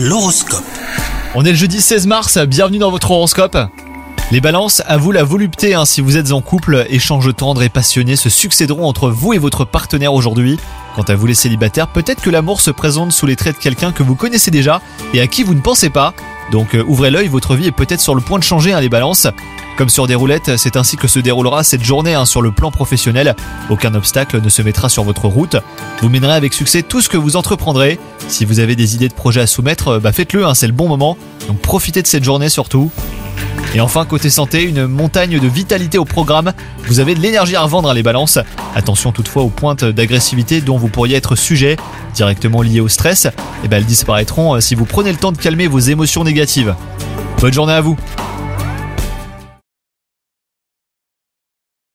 L'horoscope. On est le jeudi 16 mars, bienvenue dans votre horoscope. Les balances, à vous la volupté hein, si vous êtes en couple, échanges tendres et passionnés se succéderont entre vous et votre partenaire aujourd'hui. Quant à vous les célibataires, peut-être que l'amour se présente sous les traits de quelqu'un que vous connaissez déjà et à qui vous ne pensez pas. Donc euh, ouvrez l'œil, votre vie est peut-être sur le point de changer hein, les balances. Comme sur des roulettes, c'est ainsi que se déroulera cette journée hein, sur le plan professionnel. Aucun obstacle ne se mettra sur votre route. Vous mènerez avec succès tout ce que vous entreprendrez. Si vous avez des idées de projets à soumettre, bah faites-le, hein, c'est le bon moment. Donc profitez de cette journée surtout. Et enfin, côté santé, une montagne de vitalité au programme. Vous avez de l'énergie à revendre à les balances. Attention toutefois aux pointes d'agressivité dont vous pourriez être sujet, directement liées au stress. Et ben elles disparaîtront euh, si vous prenez le temps de calmer vos émotions négatives. Bonne journée à vous